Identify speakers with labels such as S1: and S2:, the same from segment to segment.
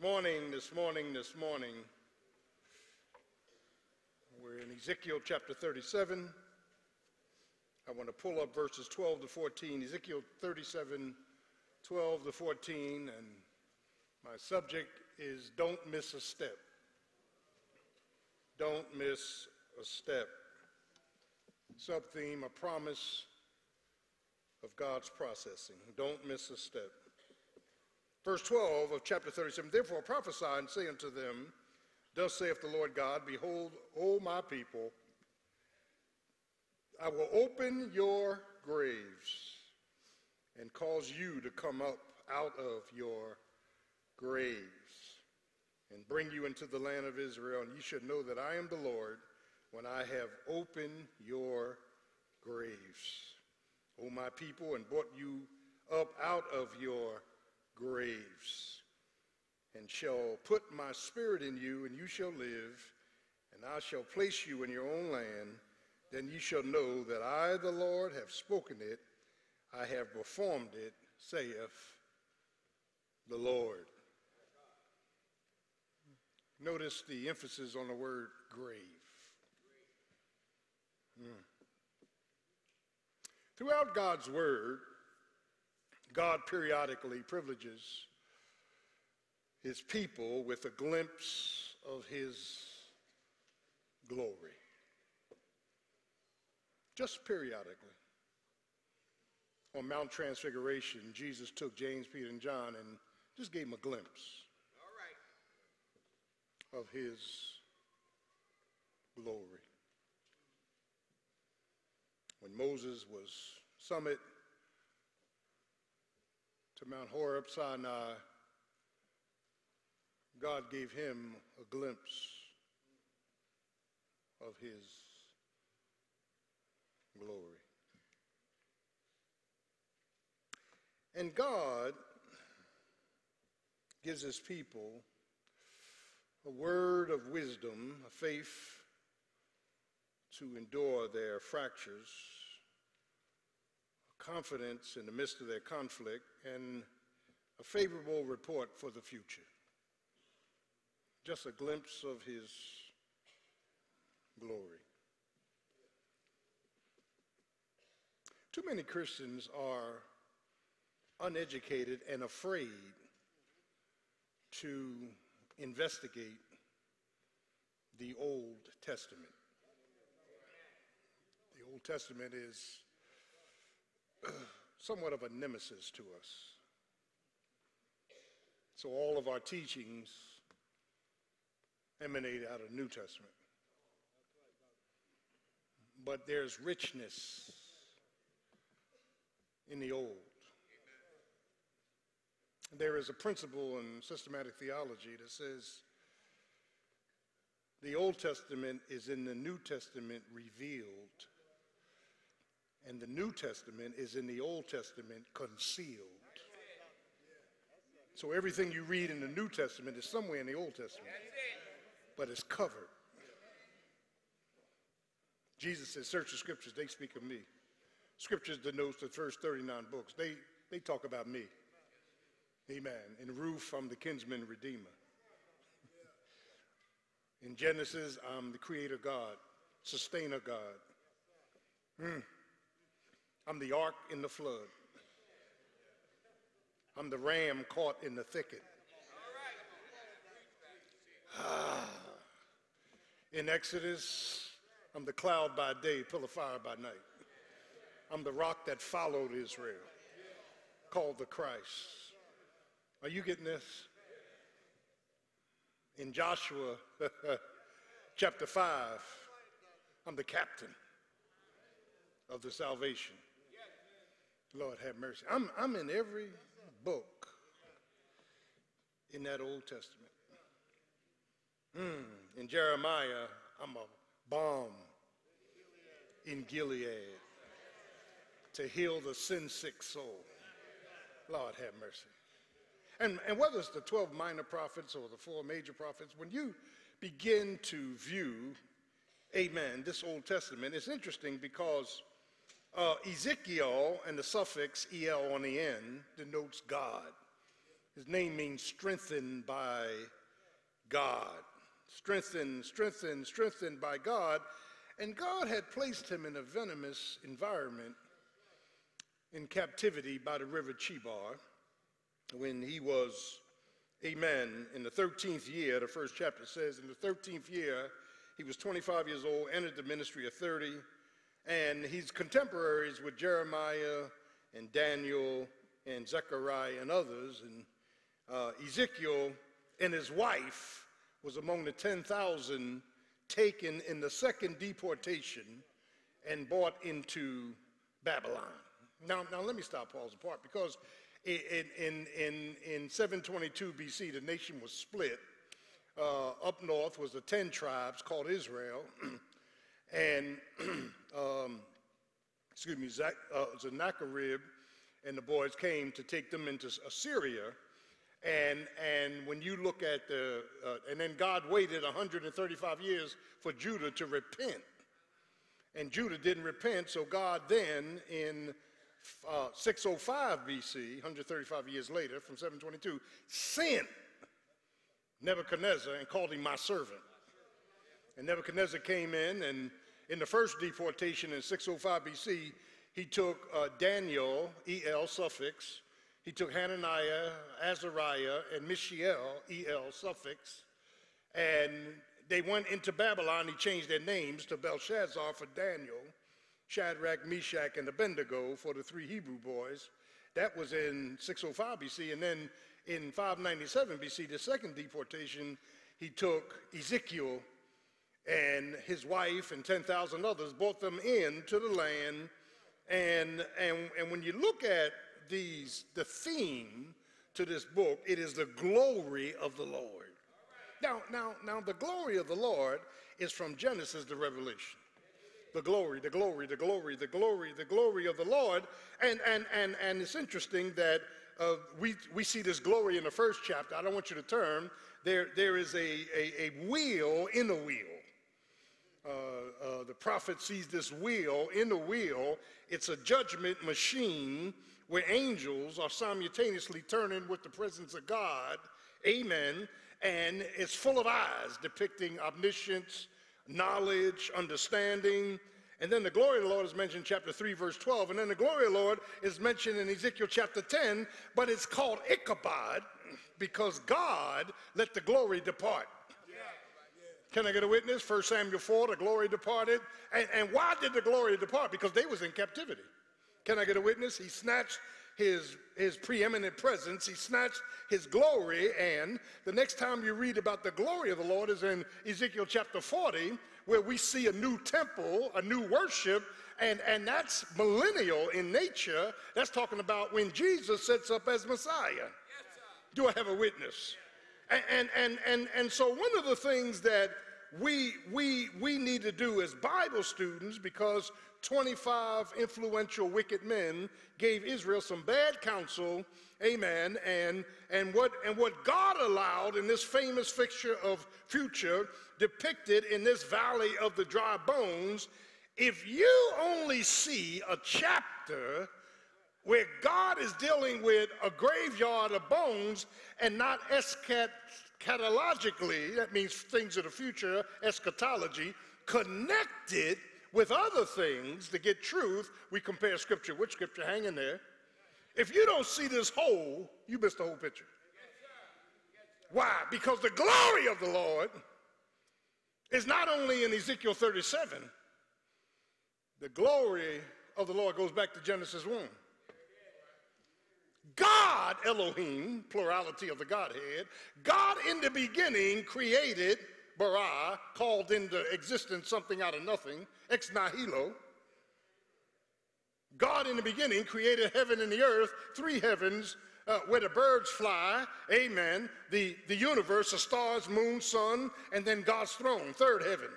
S1: morning, this morning, this morning, we're in Ezekiel chapter 37. I want to pull up verses 12 to 14. Ezekiel 37, 12 to 14, and my subject is Don't Miss a Step. Don't miss a step. Sub theme, a promise of God's processing. Don't miss a step. Verse 12 of chapter 37 Therefore prophesy and say unto them, Thus saith the Lord God, Behold, O my people, I will open your graves and cause you to come up out of your graves and bring you into the land of Israel, and ye should know that I am the Lord when I have opened your graves, O my people, and brought you up out of your graves, and shall put my spirit in you, and you shall live, and I shall place you in your own land. Then ye shall know that I, the Lord, have spoken it, I have performed it, saith the Lord. Notice the emphasis on the word grave. Mm. Throughout God's word, God periodically privileges his people with a glimpse of his glory. Just periodically. On Mount Transfiguration, Jesus took James, Peter, and John and just gave them a glimpse of his glory. When Moses was summit to Mount Horeb, Sinai, God gave him a glimpse of his glory. And God gives his people a word of wisdom, a faith to endure their fractures, confidence in the midst of their conflict, and a favorable report for the future. Just a glimpse of his glory. Too many Christians are uneducated and afraid to investigate the Old Testament. The Old Testament is somewhat of a nemesis to us. So all of our teachings emanate out of New Testament. But there's richness in the Old. There is a principle in systematic theology that says the Old Testament is in the New Testament revealed, and the New Testament is in the Old Testament concealed. So everything you read in the New Testament is somewhere in the Old Testament, but it's covered. Jesus says, Search the scriptures, they speak of me. Scriptures denotes the first 39 books. They, they talk about me. Amen. In Ruth, I'm the kinsman redeemer. In Genesis, I'm the creator God, sustainer God. Mm. I'm the ark in the flood. I'm the ram caught in the thicket. Ah. In Exodus, I'm the cloud by day, pillar of fire by night. I'm the rock that followed Israel, called the Christ. Are you getting this? In Joshua chapter 5, I'm the captain of the salvation. Lord have mercy. I'm, I'm in every book in that Old Testament. Mm, in Jeremiah, I'm a balm in Gilead to heal the sin sick soul. Lord have mercy. And, and whether it's the 12 minor prophets or the four major prophets, when you begin to view, amen, this Old Testament, it's interesting because uh, Ezekiel and the suffix EL on the end denotes God. His name means strengthened by God. Strengthened, strengthened, strengthened by God. And God had placed him in a venomous environment in captivity by the river Chebar when he was, amen, in the 13th year, the first chapter says, in the 13th year, he was 25 years old, entered the ministry at 30, and he's contemporaries with Jeremiah and Daniel and Zechariah and others. And uh, Ezekiel and his wife was among the 10,000 taken in the second deportation and brought into Babylon. Now, now let me stop Paul's apart because in, in, in, in 722 BC, the nation was split. Uh, up north was the 10 tribes called Israel. and, um, excuse me, Zach, uh, and the boys came to take them into Assyria. And, and when you look at the, uh, and then God waited 135 years for Judah to repent. And Judah didn't repent, so God then in uh, 605 BC, 135 years later, from 722, sent Nebuchadnezzar and called him my servant. And Nebuchadnezzar came in, and in the first deportation in 605 BC, he took uh, Daniel, E.L. suffix, he took Hananiah, Azariah, and Mishael, E.L. suffix, and they went into Babylon. He changed their names to Belshazzar for Daniel, Shadrach, Meshach, and Abednego for the three Hebrew boys. That was in 605 BC. And then in 597 BC, the second deportation, he took Ezekiel and his wife and 10,000 others, brought them into the land. And, and, and when you look at these, the theme to this book, it is the glory of the Lord. Now, now, now, the glory of the Lord is from Genesis to Revelation. The glory, the glory, the glory, the glory, the glory of the Lord. And, and, and, and it's interesting that uh, we, we see this glory in the first chapter. I don't want you to turn. There, there is a, a, a wheel in a wheel. Uh, uh, the prophet sees this wheel in the wheel. It's a judgment machine where angels are simultaneously turning with the presence of God. Amen. And it's full of eyes depicting omniscience, knowledge, understanding. And then the glory of the Lord is mentioned in chapter 3, verse 12. And then the glory of the Lord is mentioned in Ezekiel chapter 10, but it's called Ichabod because God let the glory depart. Can I get a witness? 1 Samuel 4, the glory departed. And, and why did the glory depart? Because they was in captivity. Can I get a witness? He snatched his, his preeminent presence, he snatched his glory, and the next time you read about the glory of the Lord is in Ezekiel chapter 40, where we see a new temple, a new worship, and, and that's millennial in nature. That's talking about when Jesus sets up as Messiah. Yes, Do I have a witness? And, and, and, and, and so one of the things that we, we, we need to do as Bible students, because 25 influential wicked men gave Israel some bad counsel, amen, and, and, what, and what God allowed in this famous fixture of future depicted in this valley of the dry bones, if you only see a chapter where God is dealing with a graveyard of bones and not eschatologically, that means things of the future, eschatology, connected with other things to get truth, we compare scripture with scripture, hang in there. If you don't see this whole, you miss the whole picture. Why? Because the glory of the Lord is not only in Ezekiel 37, the glory of the Lord goes back to Genesis 1. God, Elohim, plurality of the Godhead, God in the beginning created bara, called into existence something out of nothing, ex nihilo. God in the beginning created heaven and the earth, three heavens, uh, where the birds fly, amen, the, the universe, the stars, moon, sun, and then God's throne, third heaven.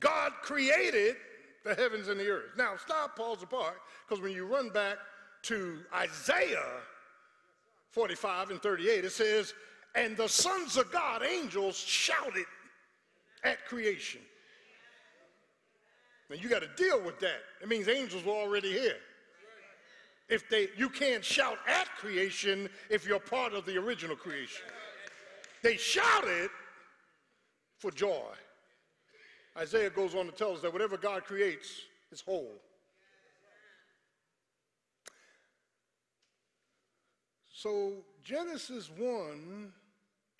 S1: God created the heavens and the earth. Now, stop, pause apart, because when you run back to Isaiah 45 and 38, it says, and the sons of God, angels, shouted at creation. Now you got to deal with that. It means angels were already here. if they you can't shout at creation if you're part of the original creation. They shouted for joy. Isaiah goes on to tell us that whatever God creates is whole. So Genesis 1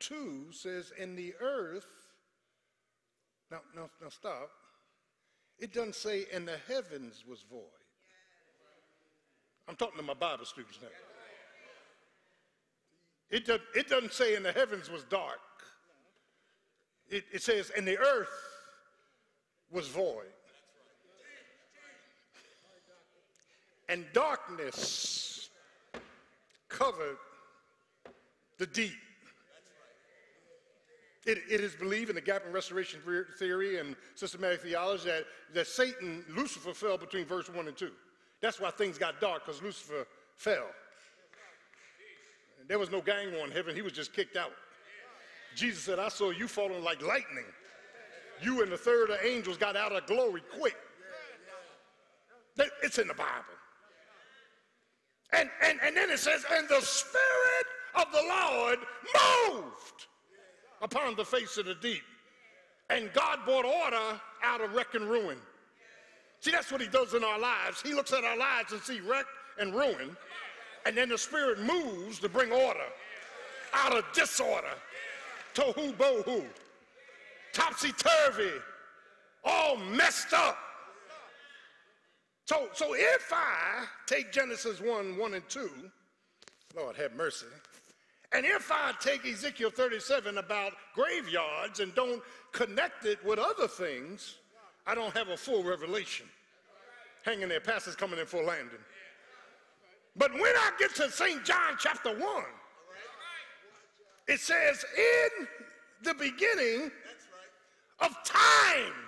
S1: 2 says, And the earth, now, now, now stop. It doesn't say, And the heavens was void. I'm talking to my Bible students now. It, does, it doesn't say, And the heavens was dark. It, it says, And the earth was void. And darkness covered the deep. It, it is believed in the gap and restoration theory and systematic theology that, that Satan, Lucifer, fell between verse 1 and 2. That's why things got dark, because Lucifer fell. There was no gang war in heaven, he was just kicked out. Jesus said, I saw you falling like lightning. You and the third of angels got out of glory quick. It's in the Bible. And, and, and then it says, and the Spirit of the Lord moved upon the face of the deep. And God brought order out of wreck and ruin. See, that's what he does in our lives. He looks at our lives and see wreck and ruin. And then the Spirit moves to bring order out of disorder. Tohu bohu. Topsy turvy. All messed up. So, so if I take Genesis 1 1 and 2, Lord have mercy. And if I take Ezekiel 37 about graveyards and don't connect it with other things, I don't have a full revelation. Hanging there, pastors coming in for landing. But when I get to St. John chapter 1, it says, In the beginning of time.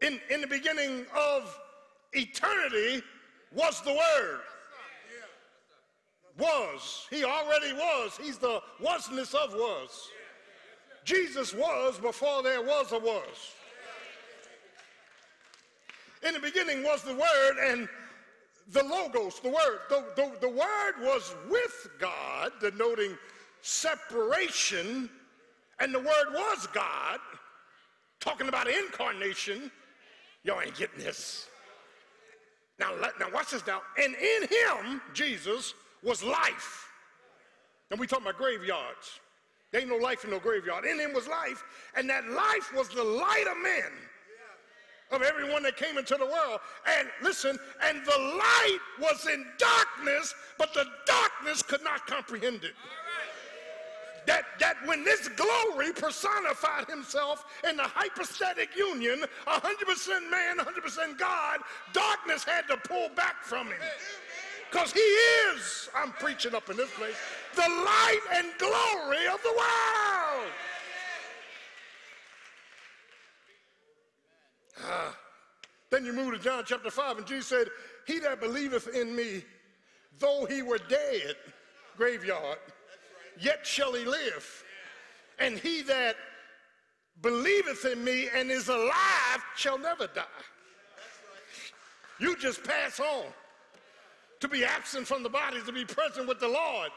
S1: In, in the beginning of eternity was the Word was. He already was. He's the wasness of was. Jesus was before there was a was. In the beginning was the Word and the Logos, the Word. The, the, the Word was with God, denoting separation, and the Word was God, talking about incarnation. Y'all ain't getting this. Now, let, now watch this now. And in him, Jesus, was life. And we talking about graveyards. There ain't no life in no graveyard. In him was life, and that life was the light of men, of everyone that came into the world. And listen, and the light was in darkness, but the darkness could not comprehend it. That, that when this glory personified himself in the hypostatic union, 100% man, 100% God, darkness had to pull back from him. Because he is, I'm preaching up in this place, the light and glory of the world. Ah. Then you move to John chapter 5, and Jesus said, He that believeth in me, though he were dead, graveyard, yet shall he live. And he that believeth in me and is alive shall never die. You just pass on to be absent from the body, to be present with the Lord.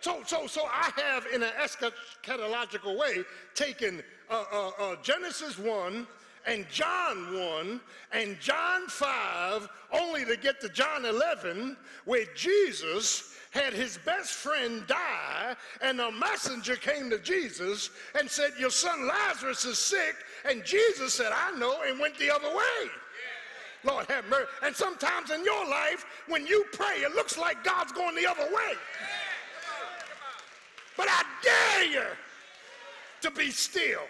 S1: So, so, so I have, in an eschatological way, taken uh, uh, uh, Genesis 1 and John 1 and John 5 only to get to John 11, where Jesus had his best friend die, and a messenger came to Jesus and said, Your son Lazarus is sick. And Jesus said, I know, and went the other way. Lord have mercy. And sometimes in your life, when you pray, it looks like God's going the other way. But I dare you to be still.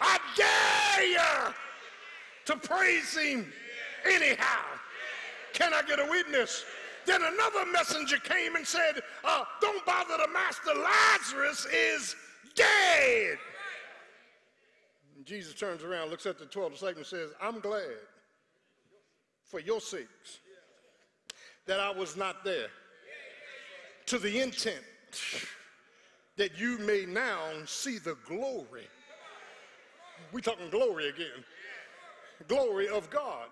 S1: I dare you to praise him anyhow. Can I get a witness? Then another messenger came and said, uh, Don't bother the master. Lazarus is dead. And Jesus turns around, looks at the 12 disciples, and says, I'm glad for your sakes that I was not there to the intent that you may now see the glory. We talking glory again. Glory of God.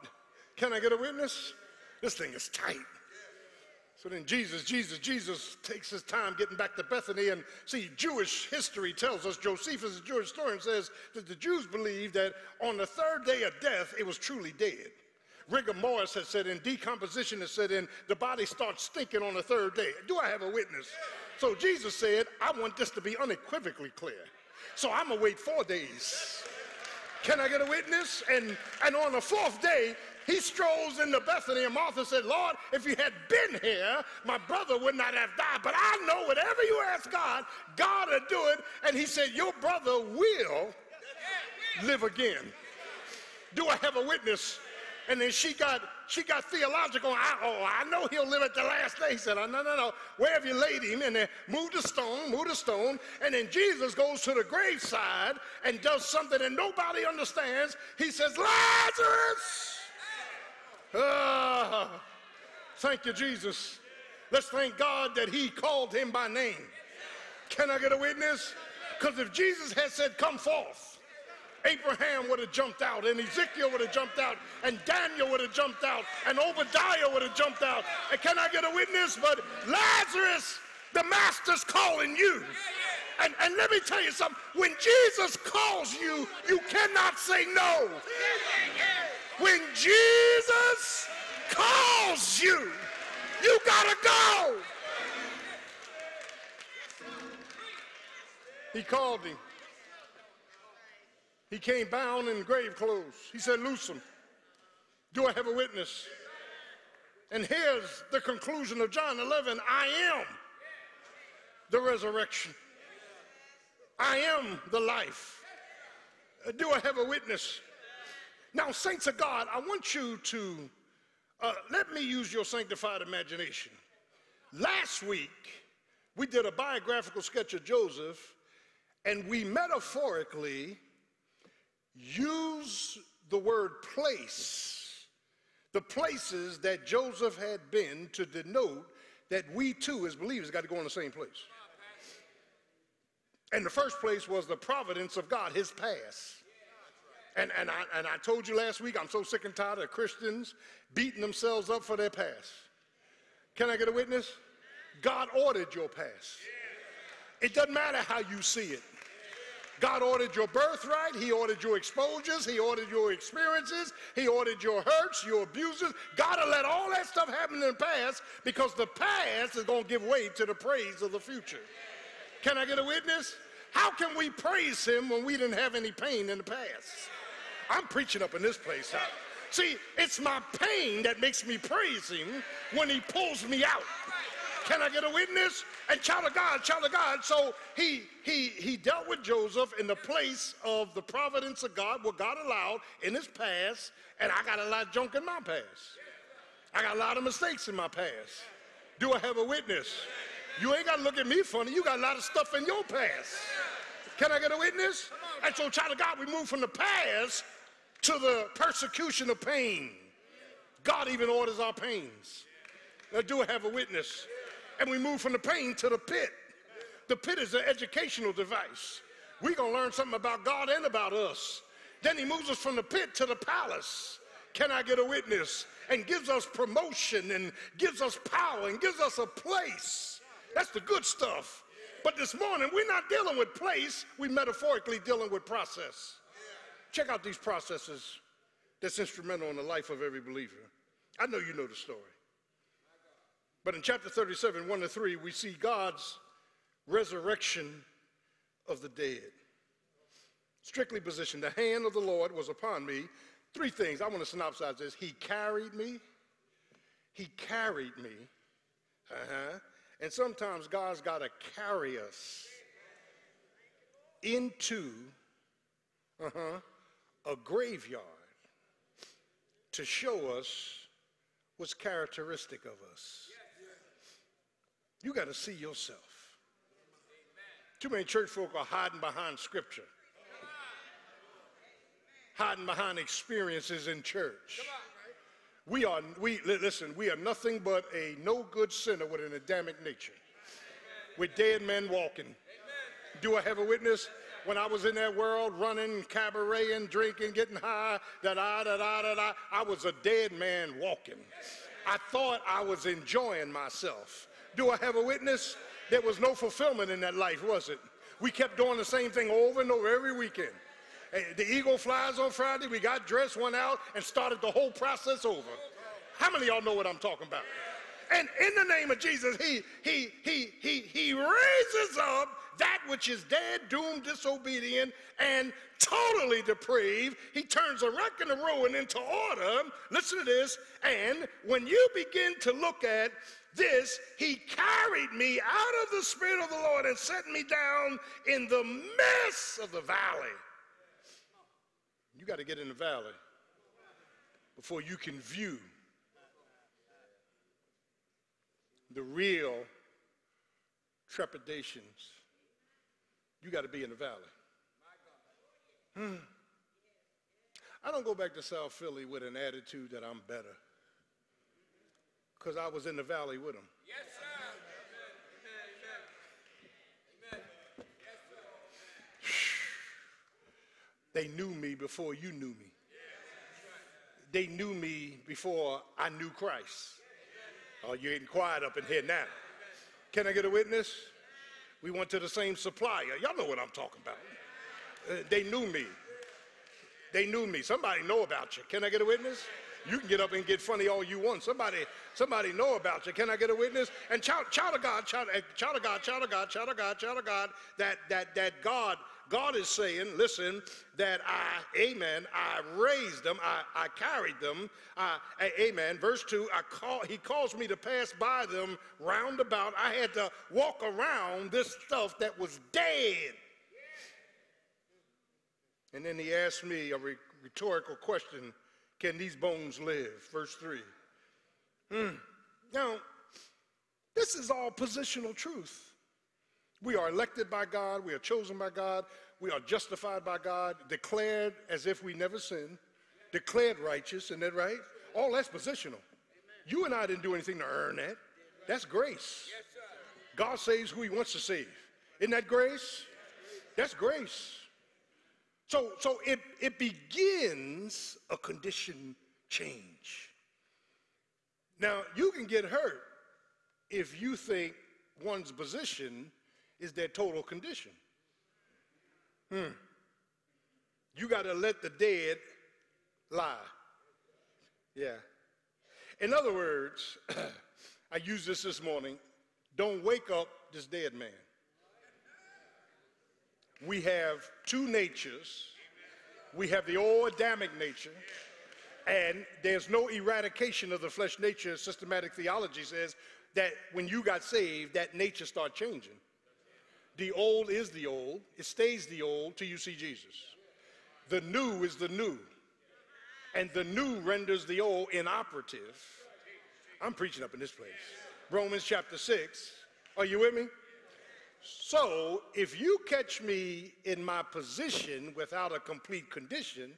S1: Can I get a witness? This thing is tight. So then Jesus, Jesus, Jesus takes his time getting back to Bethany. And see, Jewish history tells us, Josephus, a Jewish historian, says that the Jews believed that on the third day of death, it was truly dead. Rigor mortis has said in decomposition has said in the body starts stinking on the third day. Do I have a witness? So Jesus said, I want this to be unequivocally clear. So I'm gonna wait four days. Can I get a witness? And and on the fourth day, he strolls into Bethany, and Martha said, Lord, if you had been here, my brother would not have died. But I know whatever you ask God, God will do it. And he said, Your brother will live again. Do I have a witness? And then she got she got theological. I, oh, I know he'll live at the last day. He said, oh, no, no, no. Where have you laid him? And then move the stone, move the stone. And then Jesus goes to the graveside and does something that nobody understands. He says, Lazarus! Ah, thank you, Jesus. Let's thank God that he called him by name. Can I get a witness? Because if Jesus had said, come forth, Abraham would have jumped out, and Ezekiel would have jumped out, and Daniel would have jumped out, and Obadiah would have jumped out. And can I get a witness? But Lazarus, the master's calling you. And, and let me tell you something when Jesus calls you, you cannot say no. When Jesus calls you, you gotta go. He called him. He came bound in grave clothes. He said, Loose him. Do I have a witness? And here's the conclusion of John 11 I am the resurrection, I am the life. Do I have a witness? Now, saints of God, I want you to uh, let me use your sanctified imagination. Last week, we did a biographical sketch of Joseph, and we metaphorically use the word place, the places that Joseph had been to denote that we too, as believers, got to go in the same place. And the first place was the providence of God, his past. And, and, I, and I told you last week, I'm so sick and tired of Christians beating themselves up for their past. Can I get a witness? God ordered your past. It doesn't matter how you see it. God ordered your birthright. He ordered your exposures. He ordered your experiences. He ordered your hurts, your abuses. God will let all that stuff happen in the past because the past is going to give way to the praise of the future. Can I get a witness? How can we praise him when we didn't have any pain in the past? I'm preaching up in this place. See, it's my pain that makes me praise him when he pulls me out. Can I get a witness? And child of God, child of God. So he he he dealt with Joseph in the place of the providence of God, what God allowed in his past, and I got a lot of junk in my past. I got a lot of mistakes in my past. Do I have a witness? You ain't got to look at me funny. You got a lot of stuff in your past. Can I get a witness? And so, child of God, we move from the past to the persecution of pain. God even orders our pains. Now, do I have a witness? And we move from the pain to the pit. The pit is an educational device. We're going to learn something about God and about us. Then he moves us from the pit to the palace. Can I get a witness? And gives us promotion and gives us power and gives us a place. That's the good stuff. But this morning, we're not dealing with place, we're metaphorically dealing with process. Check out these processes that's instrumental in the life of every believer. I know you know the story. But in chapter 37, 1 to 3, we see God's resurrection of the dead. Strictly positioned, the hand of the Lord was upon me. Three things. I want to synopsize this. He carried me. He carried me. Uh-huh. And sometimes God's got to carry us into uh-huh, a graveyard to show us what's characteristic of us. You got to see yourself. Too many church folk are hiding behind scripture, hiding behind experiences in church. We are, we, listen, we are nothing but a no good sinner with an Adamic nature. With dead men walking. Do I have a witness? When I was in that world, running, cabareting, drinking, getting high, da da da da da, I was a dead man walking. I thought I was enjoying myself. Do I have a witness? There was no fulfillment in that life, was it? We kept doing the same thing over and over every weekend. Eh, the eagle flies on Friday. We got dressed, went out, and started the whole process over. How many of y'all know what I'm talking about? And in the name of Jesus, he, he, he, he, he raises up that which is dead, doomed, disobedient, and totally depraved. He turns a wreck and a ruin into order. Listen to this. And when you begin to look at this, he carried me out of the Spirit of the Lord and set me down in the midst of the valley. You got to get in the valley before you can view the real trepidations. You got to be in the valley. Hmm. I don't go back to South Philly with an attitude that I'm better because I was in the valley with them. Yes, sir. Amen. Amen. Yes, sir. They knew me before you knew me. They knew me before I knew Christ. Oh, you're getting quiet up in here now. Can I get a witness? We went to the same supplier. Y'all know what I'm talking about. Uh, they knew me. They knew me. Somebody know about you. Can I get a witness? You can get up and get funny all you want. Somebody, somebody know about you. Can I get a witness? And child, child of God, child, uh, child of God, child of God, child of God, child of God, that that that God God is saying, listen, that I, amen, I raised them, I, I carried them, I, amen. Verse 2, I call, he calls me to pass by them round about. I had to walk around this stuff that was dead. And then he asked me a rhetorical question Can these bones live? Verse 3. Hmm. Now, this is all positional truth. We are elected by God, we are chosen by God, we are justified by God, declared as if we never sinned, declared righteous, isn't that right? All that's positional. You and I didn't do anything to earn that. That's grace. God saves who he wants to save. Isn't that grace? That's grace. So, so it, it begins a condition change. Now, you can get hurt if you think one's position is their total condition. Hmm. You got to let the dead lie. Yeah. In other words, I used this this morning don't wake up this dead man. We have two natures. We have the old Adamic nature, and there's no eradication of the flesh nature. Systematic theology says that when you got saved, that nature started changing. The old is the old, it stays the old till you see Jesus. The new is the new, and the new renders the old inoperative. I'm preaching up in this place. Romans chapter 6. Are you with me? So, if you catch me in my position without a complete condition,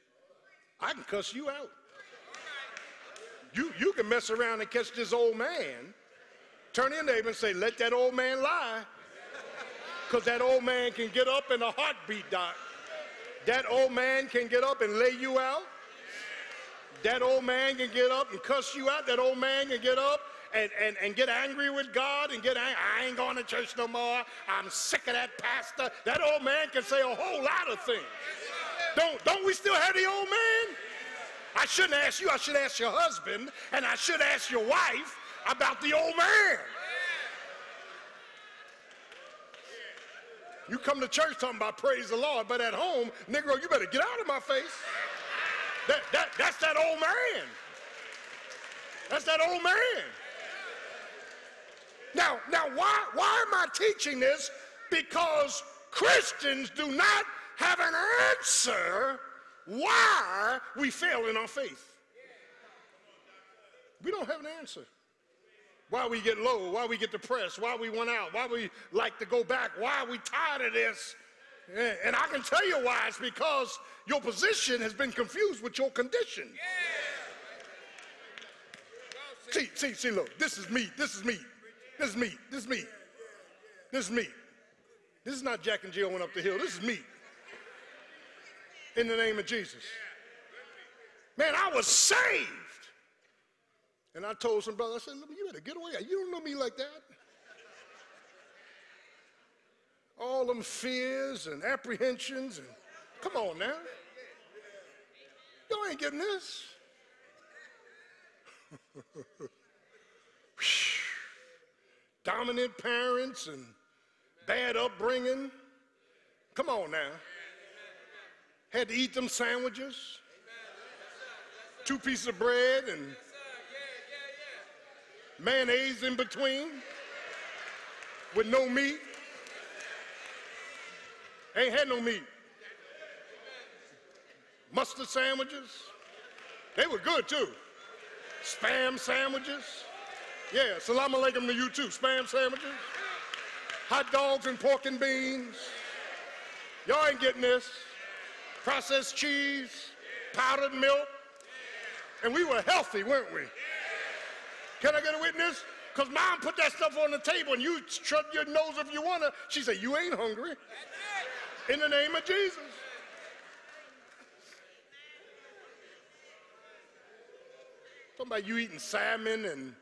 S1: I can cuss you out. You, you can mess around and catch this old man, turn your neighbor and say, Let that old man lie. Because that old man can get up in a heartbeat, Doc. That old man can get up and lay you out. That old man can get up and cuss you out. That old man can get up and, and, and get angry with God and get angry. I ain't going to church no more. I'm sick of that pastor. That old man can say a whole lot of things. Don't, don't we still have the old man? I shouldn't ask you. I should ask your husband and I should ask your wife about the old man. You come to church talking about praise the Lord, but at home, Negro, you better get out of my face. That, that, that's that old man. That's that old man. Now, now why, why am I teaching this? Because Christians do not have an answer why we fail in our faith. We don't have an answer why we get low, why we get depressed, why we want out, why we like to go back, why we tired of this. And I can tell you why. It's because your position has been confused with your condition. Yeah. See, see, see, look, this is me, this is me, this is me, this is me, this is me. This is not Jack and Jill went up the hill. This is me. In the name of Jesus. Man, I was saved. And I told some brother, I said, you better get away. You don't know me like that. All them fears and apprehensions and come on now. Y'all ain't getting this. Dominant parents and bad upbringing. Come on now. Had to eat them sandwiches, two pieces of bread and mayonnaise in between with no meat. Ain't had no meat. Mustard sandwiches. They were good too. Spam sandwiches. Yeah, salam alaikum to you too. Spam sandwiches. Hot dogs and pork and beans. Y'all ain't getting this. Processed cheese, powdered milk. And we were healthy, weren't we? Can I get a witness? Because mom put that stuff on the table and you shut your nose if you want to. She said, You ain't hungry. In the name of Jesus. Talking about you eating salmon and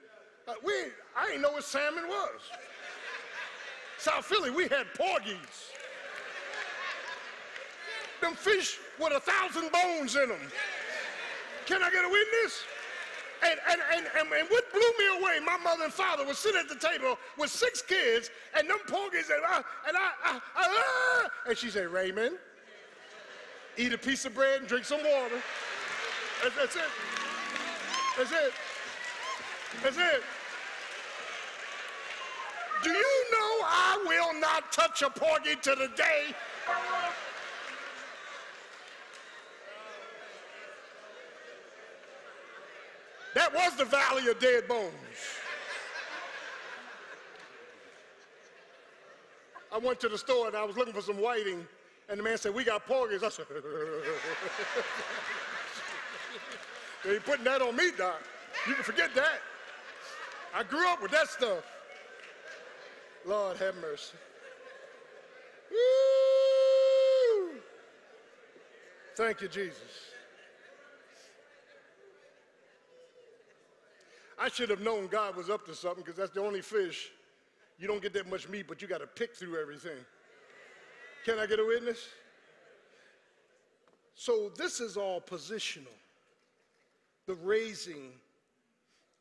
S1: uh, we, I didn't know what salmon was. South Philly, we had porgies. Them fish with a thousand bones in them. Can I get a witness? And, and, and, and, and what blew me away, my mother and father would sit at the table with six kids, and them porgies, and I, and I, I, I ah, and she said, Raymond, eat a piece of bread and drink some water. That's, that's it. That's it. That's it. Do you know I will not touch a porgy to the day? That was the valley of dead bones. I went to the store and I was looking for some whiting, and the man said, We got porgies. I said, They ain't putting that on me, Doc. You can forget that. I grew up with that stuff. Lord have mercy. Woo! Thank you, Jesus. I should have known God was up to something because that's the only fish. You don't get that much meat, but you got to pick through everything. Can I get a witness? So this is all positional the raising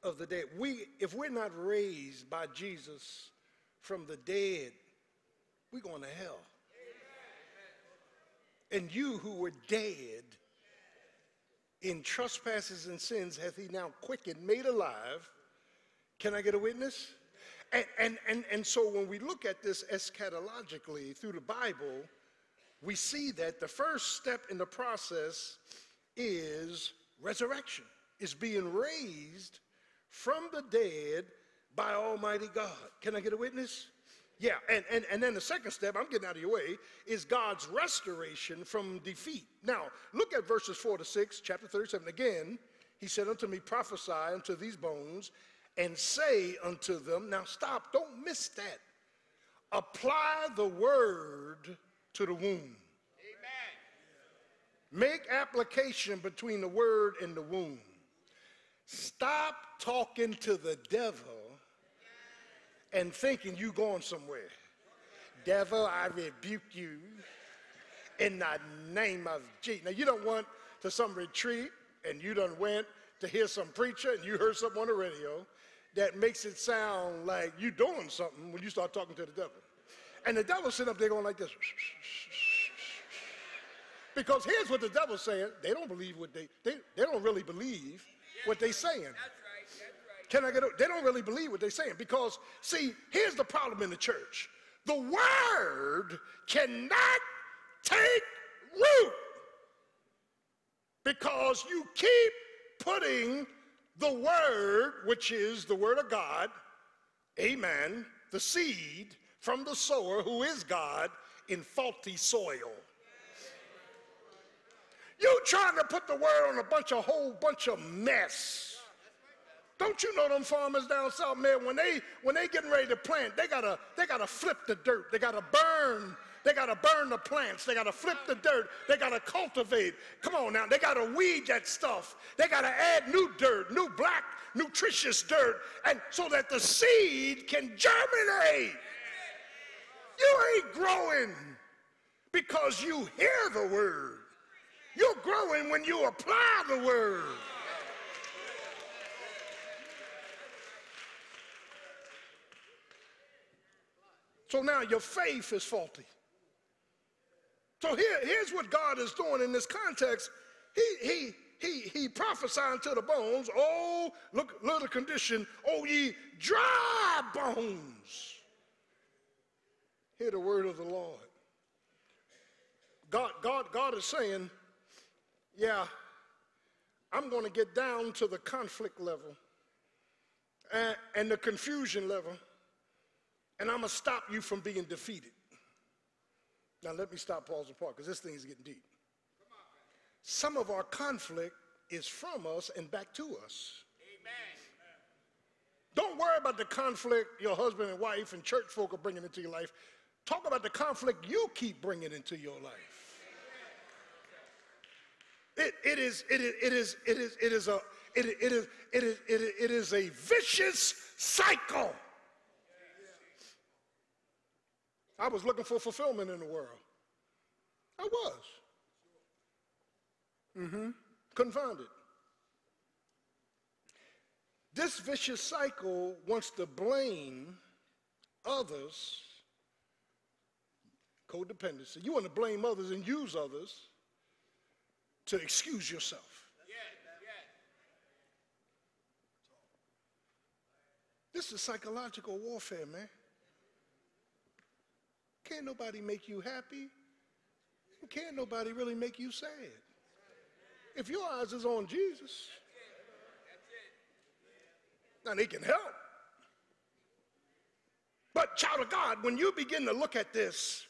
S1: of the dead. We, if we're not raised by Jesus from the dead, we're going to hell. And you who were dead in trespasses and sins hath he now quickened, made alive. Can I get a witness? And, and, and, and so when we look at this eschatologically through the Bible, we see that the first step in the process is resurrection is being raised from the dead by Almighty God. Can I get a witness? Yeah, and, and, and then the second step, I'm getting out of your way, is God's restoration from defeat. Now, look at verses 4 to 6, chapter 37. Again, he said unto me, Prophesy unto these bones, and say unto them, Now stop, don't miss that. Apply the word to the womb. Amen. Make application between the word and the womb. Stop talking to the devil and thinking you going somewhere. Devil, I rebuke you in the name of Jesus. Now, you don't want to some retreat and you done went to hear some preacher and you heard something on the radio that makes it sound like you doing something when you start talking to the devil. And the devil sitting up there going like this. Because here's what the devil's saying. They don't believe what they, they, they don't really believe what they're saying. Can I get a, they don't really believe what they're saying because see, here's the problem in the church. The word cannot take root because you keep putting the word, which is the word of God, amen, the seed from the sower who is God in faulty soil. You trying to put the word on a bunch of whole bunch of mess. Don't you know them farmers down south, man? When they when they getting ready to plant, they gotta they gotta flip the dirt. They gotta burn. They gotta burn the plants. They gotta flip the dirt. They gotta cultivate. Come on now. They gotta weed that stuff. They gotta add new dirt, new black, nutritious dirt, and so that the seed can germinate. You ain't growing because you hear the word. You're growing when you apply the word. So now your faith is faulty. So here, here's what God is doing in this context. He, he, he, he prophesying to the bones, oh, look, look the condition, oh, ye dry bones. Hear the word of the Lord. God, God, God is saying, yeah, I'm going to get down to the conflict level and, and the confusion level and I'm going to stop you from being defeated. Now, let me stop, pause, and part because this thing is getting deep. Some of our conflict is from us and back to us. Amen. Don't worry about the conflict your husband and wife and church folk are bringing into your life. Talk about the conflict you keep bringing into your life. It, is it is it is it is it is a it is it is it is, it is a vicious cycle. I was looking for fulfillment in the world. I was. Mm-hmm. Couldn't find it. This vicious cycle wants to blame others, codependency. You want to blame others and use others to excuse yourself. This is psychological warfare, man. Can't nobody make you happy. Can't nobody really make you sad. If your eyes is on Jesus, That's it. now they can help. But child of God, when you begin to look at this,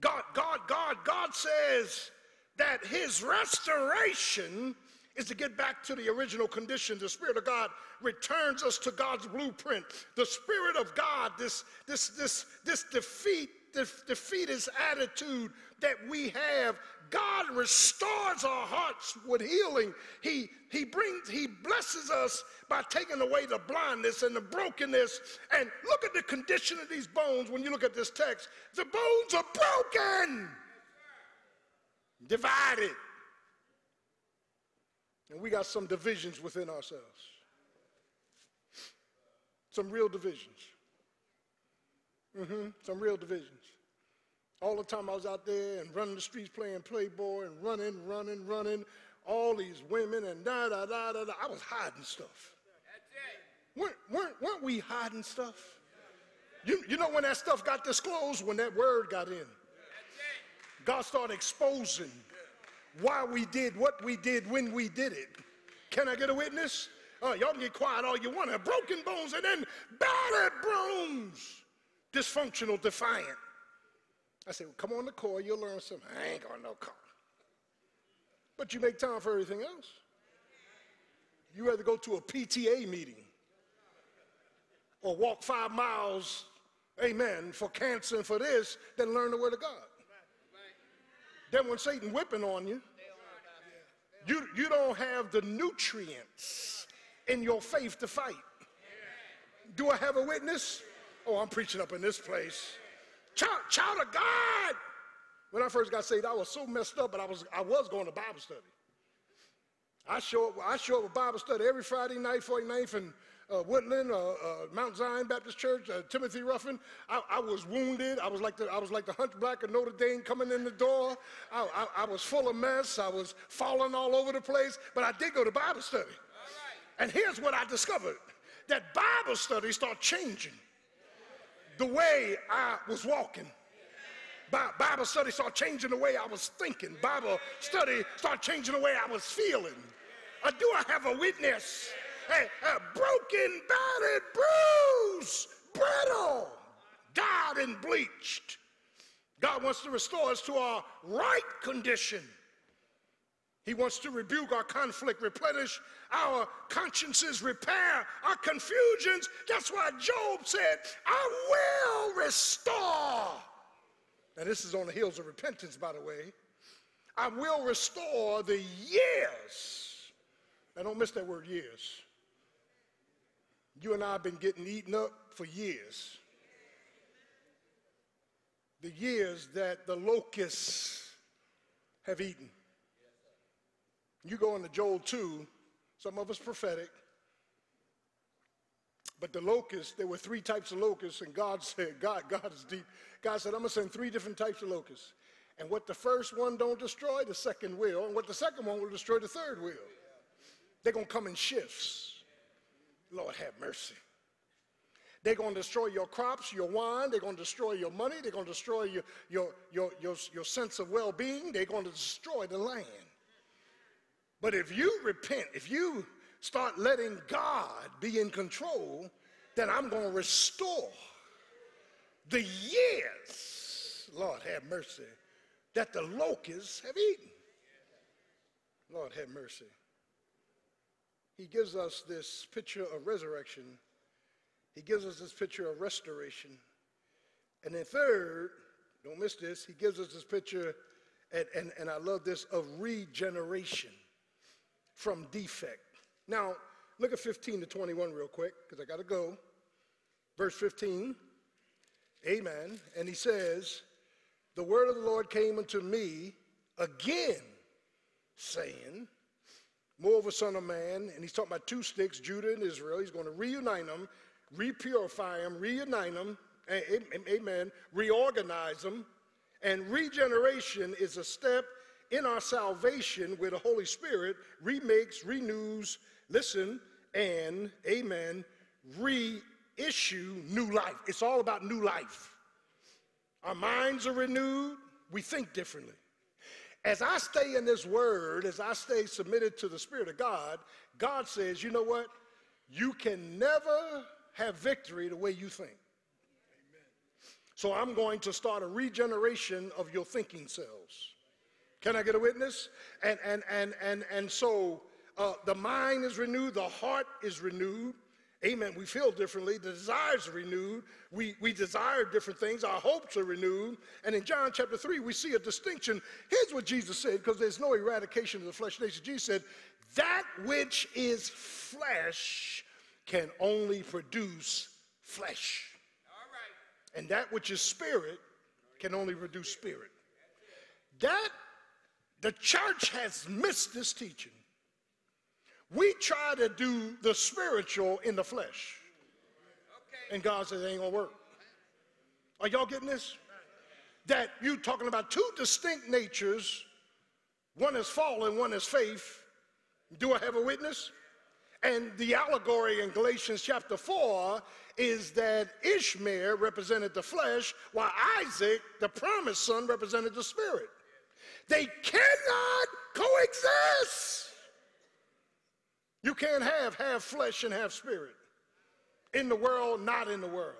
S1: God, God, God, God says that his restoration is to get back to the original condition. The Spirit of God returns us to God's blueprint. The Spirit of God, this, this, this, this defeat defeatist attitude that we have, God restores our hearts with healing. He, he brings, He blesses us by taking away the blindness and the brokenness. And look at the condition of these bones when you look at this text. The bones are broken, divided. And we got some divisions within ourselves. Some real divisions. Mm-hmm. Some real divisions. All the time I was out there and running the streets playing Playboy and running, running, running. All these women and da da da da da. I was hiding stuff. Weren't, weren't, weren't we hiding stuff? You, you know when that stuff got disclosed? When that word got in. God started exposing why we did what we did when we did it. Can I get a witness? Uh, y'all can get quiet all you want. Broken bones and then battered bones dysfunctional, defiant. I said, well, come on the core, you'll learn something. I ain't got no car. But you make time for everything else. You rather go to a PTA meeting or walk five miles, amen, for cancer and for this than learn the word of God. Then when Satan whipping on you, you, you don't have the nutrients in your faith to fight. Do I have a witness? Oh, I'm preaching up in this place. Child, child of God. When I first got saved, I was so messed up, but I was, I was going to Bible study. I show up, I show up at Bible study every Friday night, 49th and uh, Woodland, uh, uh, Mount Zion Baptist Church, uh, Timothy Ruffin. I, I, was wounded. I was like the I was like the hunchback of Notre Dame coming in the door. I, I, I, was full of mess. I was falling all over the place. But I did go to Bible study. And here's what I discovered: that Bible study started changing the way I was walking. Bible study started changing the way I was thinking. Bible study started changing the way I was feeling. Do I have a witness? Hey, uh, broken, battered, bruised, brittle, dyed and bleached. God wants to restore us to our right condition. He wants to rebuke our conflict, replenish our consciences, repair our confusions. That's why Job said, I will restore. Now, this is on the heels of repentance, by the way. I will restore the years. Now, don't miss that word years. You and I have been getting eaten up for years. The years that the locusts have eaten. You go into Joel 2, some of us prophetic, but the locusts, there were three types of locusts, and God said, God, God is deep. God said, I'm gonna send three different types of locusts. And what the first one don't destroy, the second will. And what the second one will destroy, the third will. They're gonna come in shifts. Lord have mercy. They're going to destroy your crops, your wine. They're going to destroy your money. They're going to destroy your, your, your, your, your sense of well being. They're going to destroy the land. But if you repent, if you start letting God be in control, then I'm going to restore the years, Lord have mercy, that the locusts have eaten. Lord have mercy. He gives us this picture of resurrection. He gives us this picture of restoration. And then, third, don't miss this, he gives us this picture, and, and, and I love this, of regeneration from defect. Now, look at 15 to 21 real quick, because I got to go. Verse 15, amen. And he says, The word of the Lord came unto me again, saying, Moreover, son of man, and he's talking about two sticks, Judah and Israel. He's going to reunite them, repurify them, reunite them, amen, reorganize them. And regeneration is a step in our salvation where the Holy Spirit remakes, renews, listen, and, amen, reissue new life. It's all about new life. Our minds are renewed, we think differently. As I stay in this word, as I stay submitted to the Spirit of God, God says, you know what? You can never have victory the way you think. Amen. So I'm going to start a regeneration of your thinking cells. Can I get a witness? And, and, and, and, and so uh, the mind is renewed, the heart is renewed. Amen. We feel differently. The desires are renewed. We, we desire different things. Our hopes are renewed. And in John chapter 3, we see a distinction. Here's what Jesus said, because there's no eradication of the flesh nature. Jesus said, That which is flesh can only produce flesh. And that which is spirit can only produce spirit. That the church has missed this teaching. We try to do the spiritual in the flesh. And God says it ain't gonna work. Are y'all getting this? That you talking about two distinct natures. One is fallen, one is faith. Do I have a witness? And the allegory in Galatians chapter 4 is that Ishmael represented the flesh, while Isaac, the promised son, represented the spirit. They cannot coexist. You can't have half flesh and half spirit. In the world, not in the world.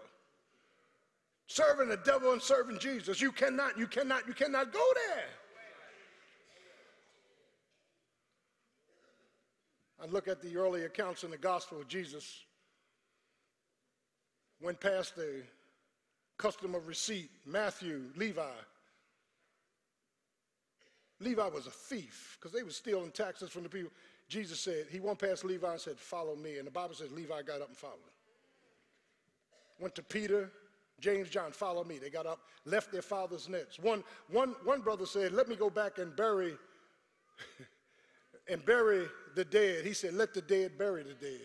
S1: Serving the devil and serving Jesus. You cannot, you cannot, you cannot go there. I look at the early accounts in the gospel of Jesus. Went past the custom of receipt, Matthew, Levi, Levi was a thief because they were stealing taxes from the people. Jesus said, he went past Levi and said, Follow me. And the Bible says Levi got up and followed. Went to Peter, James, John, follow me. They got up, left their father's nets. One, one, one brother said, Let me go back and bury and bury the dead. He said, Let the dead bury the dead.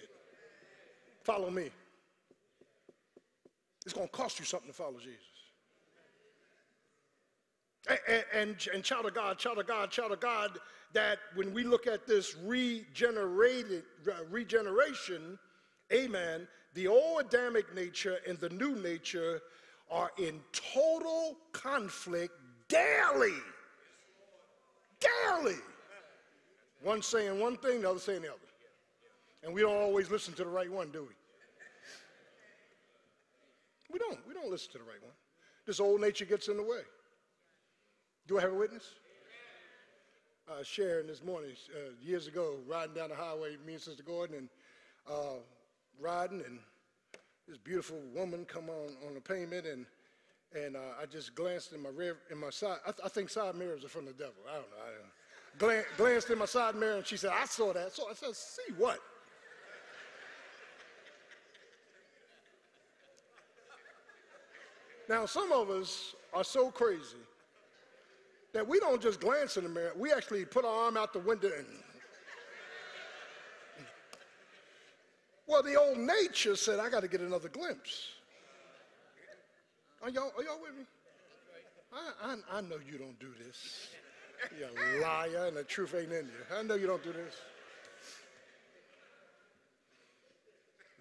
S1: Follow me. It's going to cost you something to follow Jesus. And, and, and, child of God, child of God, child of God, that when we look at this regenerated uh, regeneration, amen, the old Adamic nature and the new nature are in total conflict daily. Daily. One saying one thing, the other saying the other. And we don't always listen to the right one, do we? We don't. We don't listen to the right one. This old nature gets in the way. Do I have a witness? uh, sharing this morning. Uh, years ago, riding down the highway, me and Sister Gordon, and uh, riding, and this beautiful woman come on on the pavement, and and uh, I just glanced in my rear, in my side. I, th- I, think side mirrors are from the devil. I don't know. I. Glan- glanced in my side mirror, and she said, "I saw that." So I said, "See what?" Now, some of us are so crazy that we don't just glance in the mirror, we actually put our arm out the window and. Well, the old nature said, I got to get another glimpse. Are y'all, are y'all with me? I, I, I know you don't do this. You're a liar and the truth ain't in you. I know you don't do this.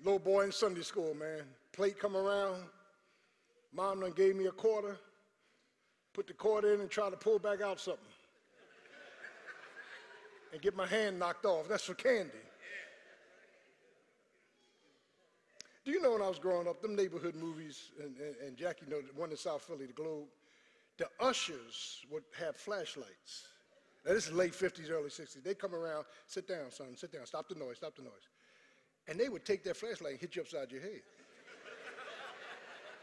S1: Little boy in Sunday school, man. Plate come around. Mom done gave me a quarter put the cord in and try to pull back out something and get my hand knocked off. That's for candy. Do you know when I was growing up, them neighborhood movies, and, and, and Jackie know the one in South Philly, the Globe, the ushers would have flashlights. Now, this is late 50s, early 60s. They come around, sit down, son, sit down, stop the noise, stop the noise. And they would take their flashlight and hit you upside your head.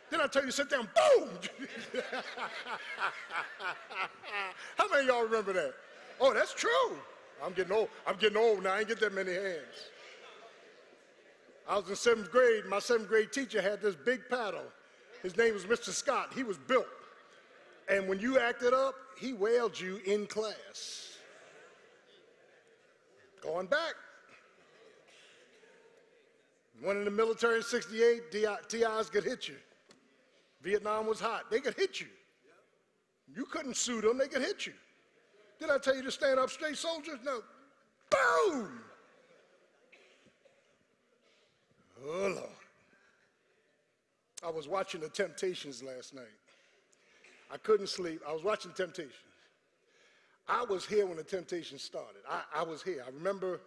S1: Then I tell you, sit down, boom! How many of y'all remember that? Oh, that's true. I'm getting old. I'm getting old now. I ain't get that many hands. I was in seventh grade. My seventh grade teacher had this big paddle. His name was Mr. Scott. He was built. And when you acted up, he wailed you in class. Going back. One in the military in 68, TIs could hit you. Vietnam was hot. They could hit you. You couldn't sue them, they could hit you. Did I tell you to stand up straight, soldiers? No. Boom! Oh, Lord. I was watching the Temptations last night. I couldn't sleep. I was watching Temptations. I was here when the Temptations started. I, I was here. I remember,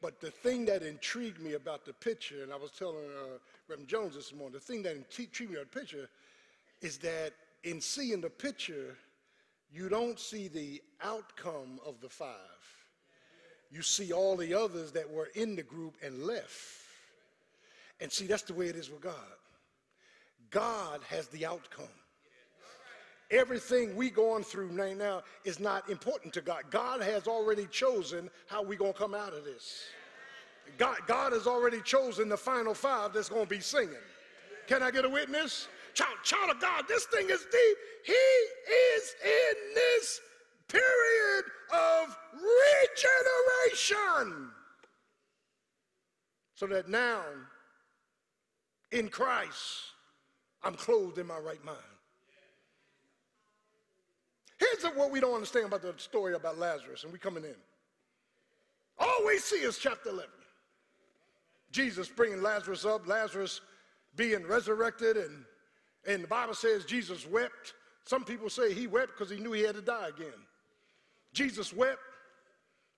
S1: but the thing that intrigued me about the picture, and I was telling uh, Reverend Jones this morning, the thing that intrigued me about the picture is that in seeing the picture, you don't see the outcome of the five. You see all the others that were in the group and left. And see, that's the way it is with God. God has the outcome. Everything we going through right now is not important to God. God has already chosen how we going to come out of this. God, God has already chosen the final five that's going to be singing. Can I get a witness? Child, child of God, this thing is deep. He is in this period of regeneration. So that now, in Christ, I'm clothed in my right mind. Here's what we don't understand about the story about Lazarus, and we coming in. All we see is chapter 11. Jesus bringing Lazarus up, Lazarus being resurrected, and and the Bible says Jesus wept. Some people say he wept because he knew he had to die again. Jesus wept,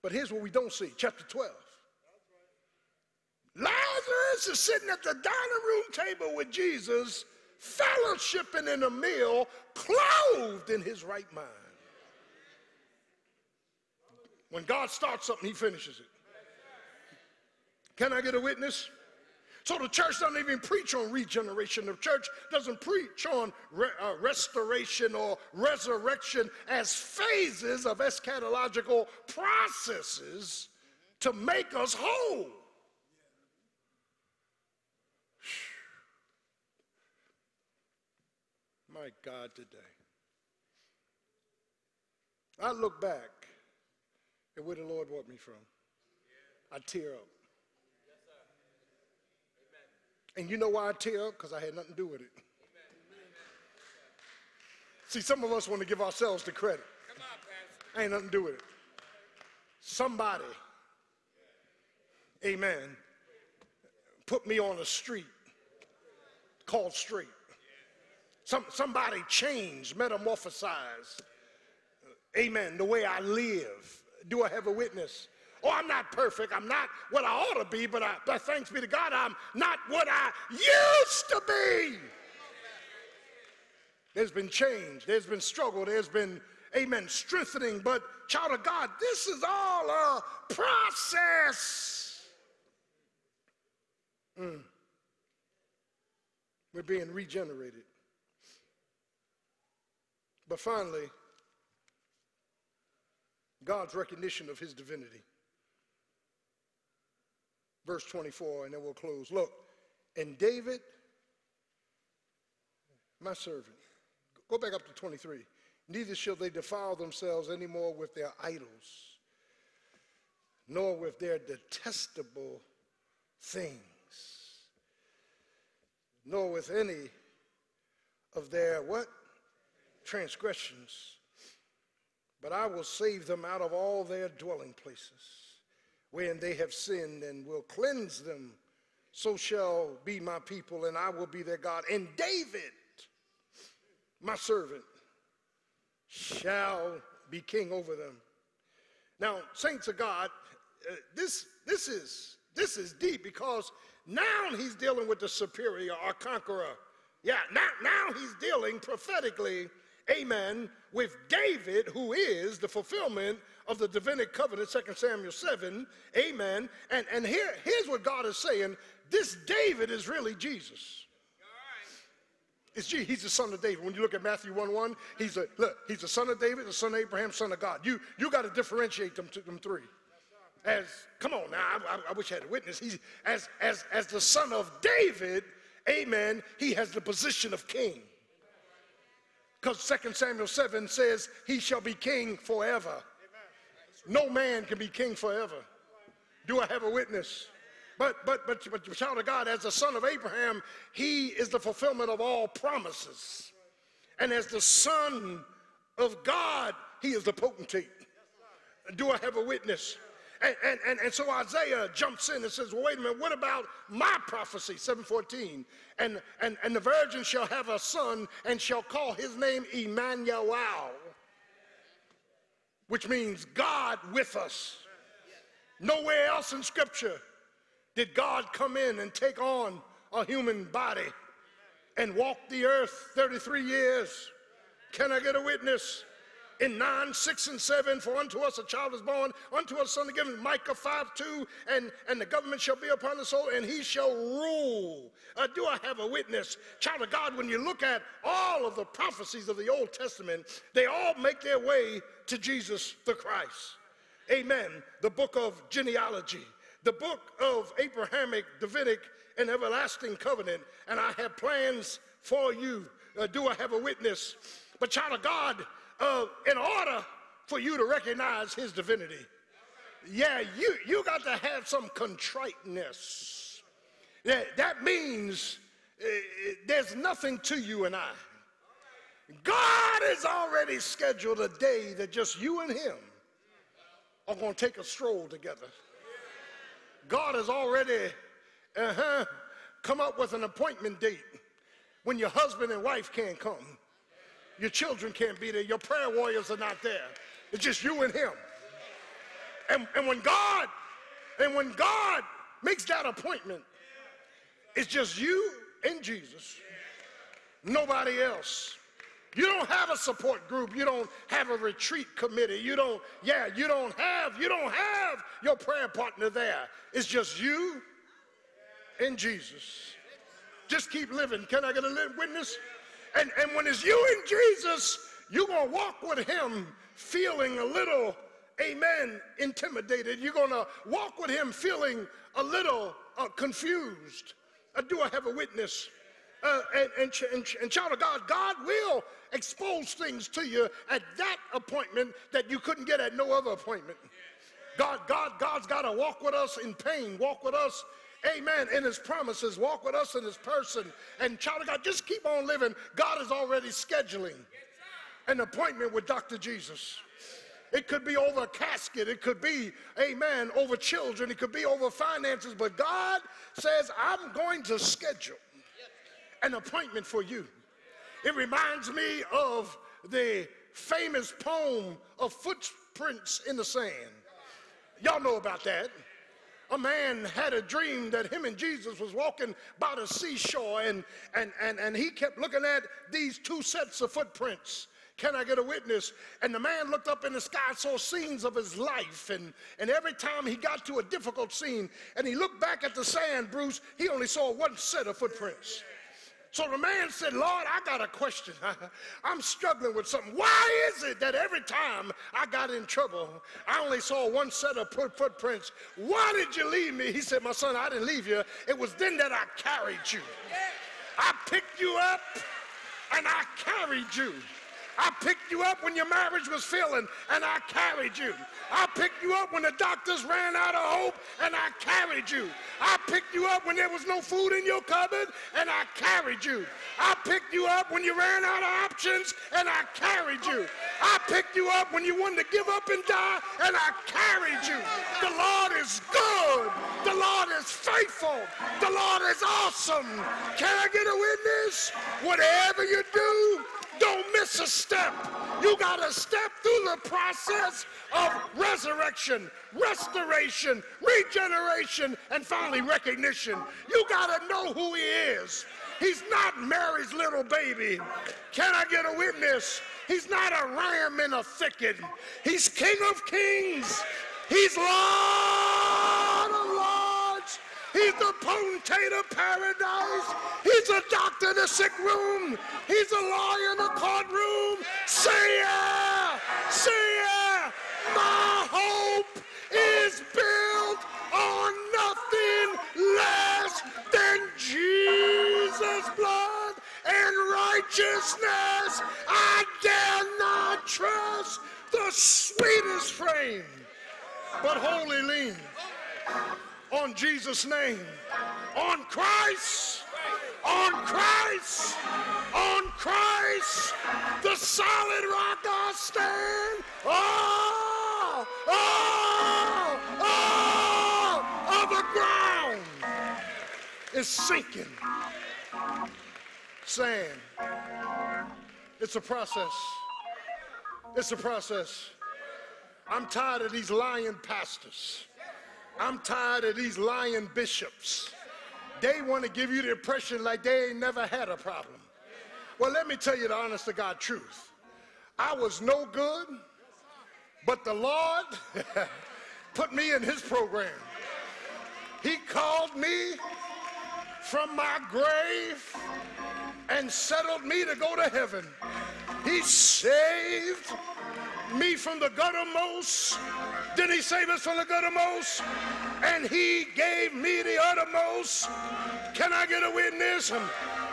S1: but here's what we don't see chapter 12. Lazarus is sitting at the dining room table with Jesus, fellowshipping in a meal, clothed in his right mind. When God starts something, he finishes it. Can I get a witness? So the church doesn't even preach on regeneration. The church doesn't preach on re- uh, restoration or resurrection as phases of eschatological processes to make us whole. My God, today. I look back at where the Lord brought me from. I tear up. And you know why I tear up? Because I had nothing to do with it. See, some of us want to give ourselves the credit. I ain't nothing to do with it. Somebody, amen, put me on a street called straight. Some, somebody changed, metamorphosized, amen, the way I live. Do I have a witness? Oh, I'm not perfect. I'm not what I ought to be, but, I, but thanks be to God, I'm not what I used to be. There's been change. There's been struggle. There's been, amen, strengthening. But, child of God, this is all a process. Mm. We're being regenerated. But finally, God's recognition of his divinity. Verse 24, and then we'll close. Look, and David, my servant, go back up to 23. Neither shall they defile themselves anymore with their idols, nor with their detestable things, nor with any of their what? Transgressions. But I will save them out of all their dwelling places, wherein they have sinned, and will cleanse them. So shall be my people, and I will be their God. And David, my servant, shall be king over them. Now, saints of God, uh, this, this, is, this is deep because now he's dealing with the superior or conqueror. Yeah, now, now he's dealing prophetically, amen, with David, who is the fulfillment of the Davidic covenant, 2 Samuel 7, amen. And, and here, here's what God is saying this David is really Jesus. It's G. He's the son of David. When you look at Matthew 1 1, he's a look, he's the son of David, the son of Abraham, son of God. You you got to differentiate them, them three. As come on now, I, I, I wish I had a witness. He's as as as the son of David, amen, he has the position of king. Because 2 Samuel 7 says, He shall be king forever. No man can be king forever. Do I have a witness? But, but, but, but, child of God, as the son of Abraham, he is the fulfillment of all promises. And as the son of God, he is the potentate. Do I have a witness? And, and, and, and, so Isaiah jumps in and says, well, wait a minute, what about my prophecy, 714? And, and, and the virgin shall have a son and shall call his name Emmanuel, which means God with us. Nowhere else in Scripture did God come in and take on a human body and walk the earth 33 years? Can I get a witness? In 9, 6, and 7, for unto us a child is born, unto us a son is given, Micah 5, 2, and, and the government shall be upon the soul, and he shall rule. Uh, do I have a witness? Child of God, when you look at all of the prophecies of the Old Testament, they all make their way to Jesus the Christ. Amen. The book of genealogy, the book of Abrahamic, Davidic, and everlasting covenant. And I have plans for you. Uh, do I have a witness? But, child of God, uh, in order for you to recognize his divinity, yeah, you, you got to have some contriteness. That, that means uh, there's nothing to you and I. God has already scheduled a day that just you and him are going to take a stroll together. God has already uh-huh, come up with an appointment date when your husband and wife can't come. Your children can't be there. Your prayer warriors are not there. It's just you and him. And, and when God, and when God makes that appointment, it's just you and Jesus. Nobody else. You don't have a support group. You don't have a retreat committee. You don't, yeah, you don't have, you don't have your prayer partner there. It's just you and Jesus. Just keep living. Can I get a witness? And, and when it's you and Jesus, you're going to walk with him feeling a little, amen, intimidated. You're going to walk with him feeling a little uh, confused. Uh, do I have a witness? Uh, and, and, and, and child of God, God will expose things to you at that appointment that you couldn't get at no other appointment. God, God, God's got to walk with us in pain, walk with us, amen, in his promises, walk with us in his person. And child of God, just keep on living. God is already scheduling an appointment with Dr. Jesus. It could be over a casket. It could be, amen, over children. It could be over finances. But God says, I'm going to schedule an appointment for you. It reminds me of the famous poem of footprints in the sand. Y'all know about that. A man had a dream that him and Jesus was walking by the seashore and, and, and, and he kept looking at these two sets of footprints. Can I get a witness? And the man looked up in the sky, saw scenes of his life. And, and every time he got to a difficult scene and he looked back at the sand, Bruce, he only saw one set of footprints. So the man said, Lord, I got a question. I'm struggling with something. Why is it that every time I got in trouble, I only saw one set of footprints? Why did you leave me? He said, My son, I didn't leave you. It was then that I carried you. I picked you up and I carried you. I picked you up when your marriage was failing and I carried you. I picked you up when the doctors ran out of hope and I carried you. I picked you up when there was no food in your cupboard and I carried you. I picked you up when you ran out of options and I carried you. I picked you up when you wanted to give up and die and I carried you. The Lord is good. The Lord is faithful. The Lord is awesome. Can I get a witness? Whatever you do, don't miss a step. You got to step through the process of resurrection, restoration, regeneration, and finally recognition. You got to know who he is. He's not Mary's little baby. Can I get a witness? He's not a ram in a thicket. He's King of kings. He's Lord. He's the potentate of paradise. He's a doctor in the sick room. He's a lawyer in the courtroom. Say yeah. Say yeah. My hope is built on nothing less than Jesus' blood and righteousness. I dare not trust the sweetest frame, but wholly lean on Jesus' name, on Christ, on Christ, on Christ, the solid rock I stand. Oh, oh, oh, the ground is sinking. Sand. It's a process. It's a process. I'm tired of these lying pastors. I'm tired of these lying bishops. They want to give you the impression like they ain't never had a problem. Well, let me tell you the honest to God truth. I was no good, but the Lord put me in his program. He called me from my grave and settled me to go to heaven. He saved me from the guttermost. Did he save us from the guttermost? And he gave me the uttermost. Can I get a witness?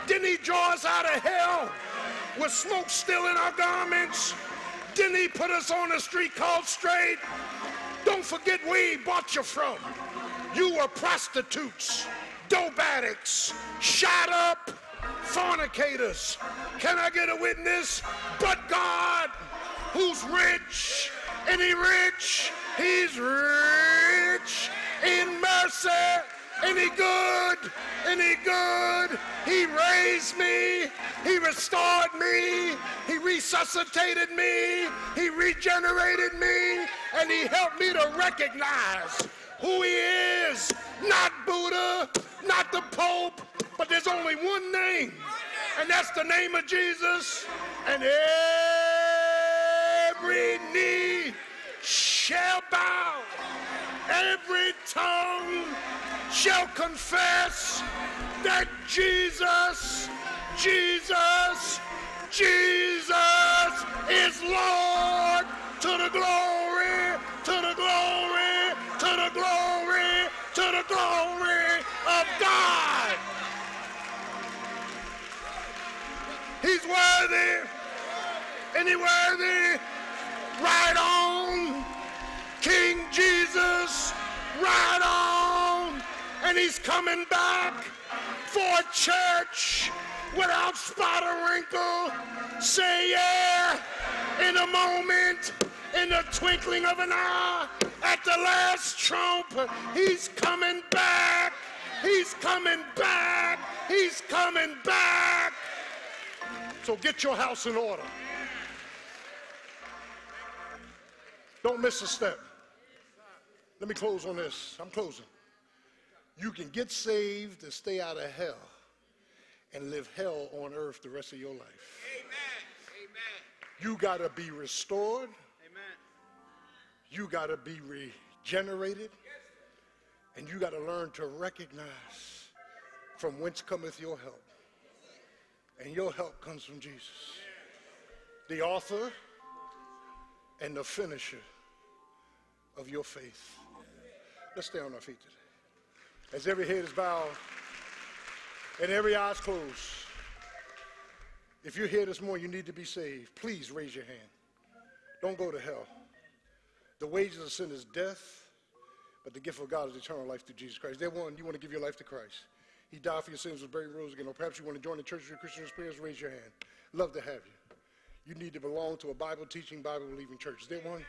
S1: Didn't he draw us out of hell with smoke still in our garments? Didn't he put us on a street called straight? Don't forget where he bought you from. You were prostitutes, dope addicts, shot up, fornicators. Can I get a witness? But God who's rich, and rich, he's rich in mercy, he good, and he good. He raised me, he restored me, he resuscitated me, he regenerated me, and he helped me to recognize who he is. Not Buddha, not the Pope, but there's only one name, and that's the name of Jesus. And every bow, every tongue shall confess that Jesus, Jesus, Jesus is Lord to the glory, to the glory, to the glory, to the glory of God. He's worthy, he worthy Right on. Jesus, right on. And he's coming back for a church without spot or wrinkle. Say yeah in a moment, in the twinkling of an eye, at the last trump, he's coming back. He's coming back. He's coming back. So get your house in order. Don't miss a step. Let me close on this. I'm closing. You can get saved and stay out of hell and live hell on earth the rest of your life. Amen. Amen. You got to be restored.
S2: Amen.
S1: You got to be regenerated. And you got to learn to recognize from whence cometh your help. And your help comes from Jesus, the author and the finisher of your faith. Let's stay on our feet today. As every head is bowed and every eye is closed, if you're here this morning, you need to be saved. Please raise your hand. Don't go to hell. The wages of sin is death, but the gift of God is eternal life through Jesus Christ. There one, you want to give your life to Christ. He died for your sins, was buried, rose again. Or perhaps you want to join the Church of Christian Experience, raise your hand. Love to have you. You need to belong to a Bible teaching, Bible believing church. Is there one?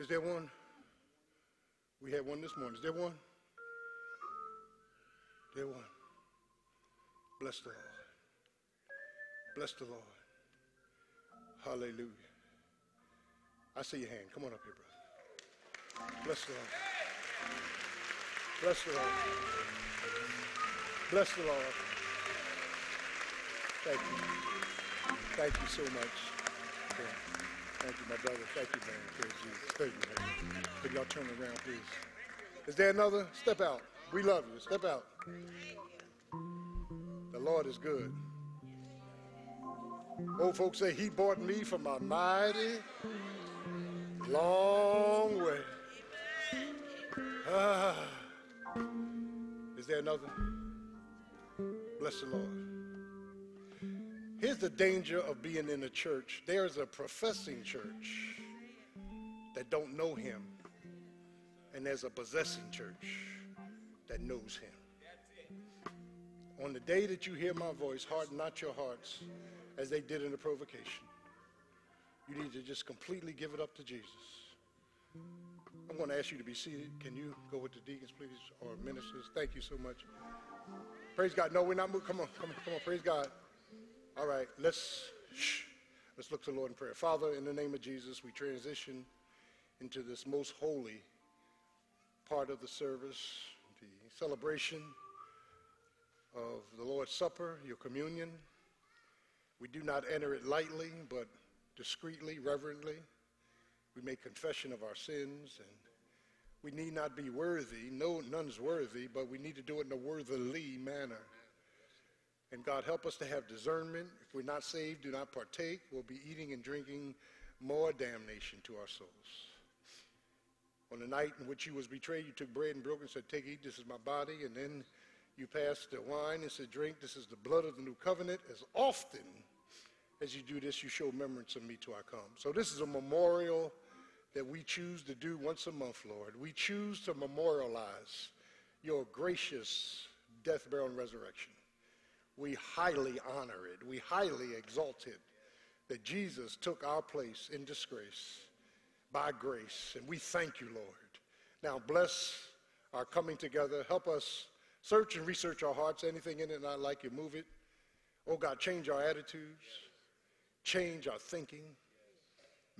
S1: Is there one? We had one this morning. Is there one? There one. Bless the Lord. Bless the Lord. Hallelujah. I see your hand. Come on up here, brother. Bless the Lord. Bless the Lord. Bless the Lord. Thank you. Thank you so much. Yeah. Thank you, my brother. Thank you, man. Praise Jesus. Thank you, man. Could y'all turn around, please? Is there another? Step out. We love you. Step out. The Lord is good. Old folks say he bought me from a mighty long way. Ah. Is there another? Bless the Lord. Here's the danger of being in a church. There's a professing church that don't know him. And there's a possessing church that knows him. On the day that you hear my voice, harden not your hearts as they did in the provocation. You need to just completely give it up to Jesus. I'm going to ask you to be seated. Can you go with the deacons, please, or ministers? Thank you so much. Praise God. No, we're not moving. Come on, come on, come on. Praise God. All right, let's shh. Let's look to the Lord in prayer. Father, in the name of Jesus, we transition into this most holy part of the service, the celebration of the Lord's Supper, your communion. We do not enter it lightly, but discreetly, reverently. We make confession of our sins, and we need not be worthy. No, none's worthy, but we need to do it in a worthily manner. And God, help us to have discernment. If we're not saved, do not partake. We'll be eating and drinking more damnation to our souls. On the night in which you was betrayed, you took bread and broke and said, Take, eat, this is my body. And then you passed the wine and said, Drink, this is the blood of the new covenant. As often as you do this, you show remembrance of me till I come. So this is a memorial that we choose to do once a month, Lord. We choose to memorialize your gracious death, burial, and resurrection. We highly honor it. We highly exalt it that Jesus took our place in disgrace by grace. And we thank you, Lord. Now bless our coming together. Help us search and research our hearts. Anything in it not like you, move it. Oh God, change our attitudes, change our thinking,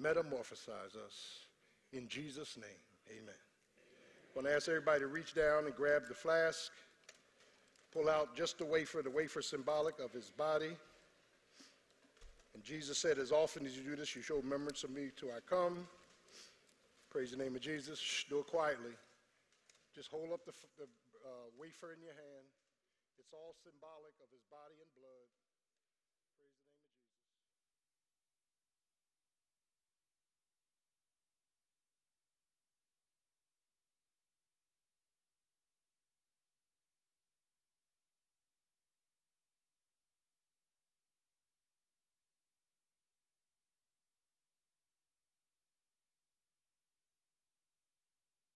S1: metamorphosize us. In Jesus' name, amen. I'm going to ask everybody to reach down and grab the flask. Pull out just the wafer, the wafer symbolic of his body. And Jesus said, As often as you do this, you show remembrance of me till I come. Praise the name of Jesus. Shh, do it quietly. Just hold up the, the uh, wafer in your hand. It's all symbolic of his body and blood.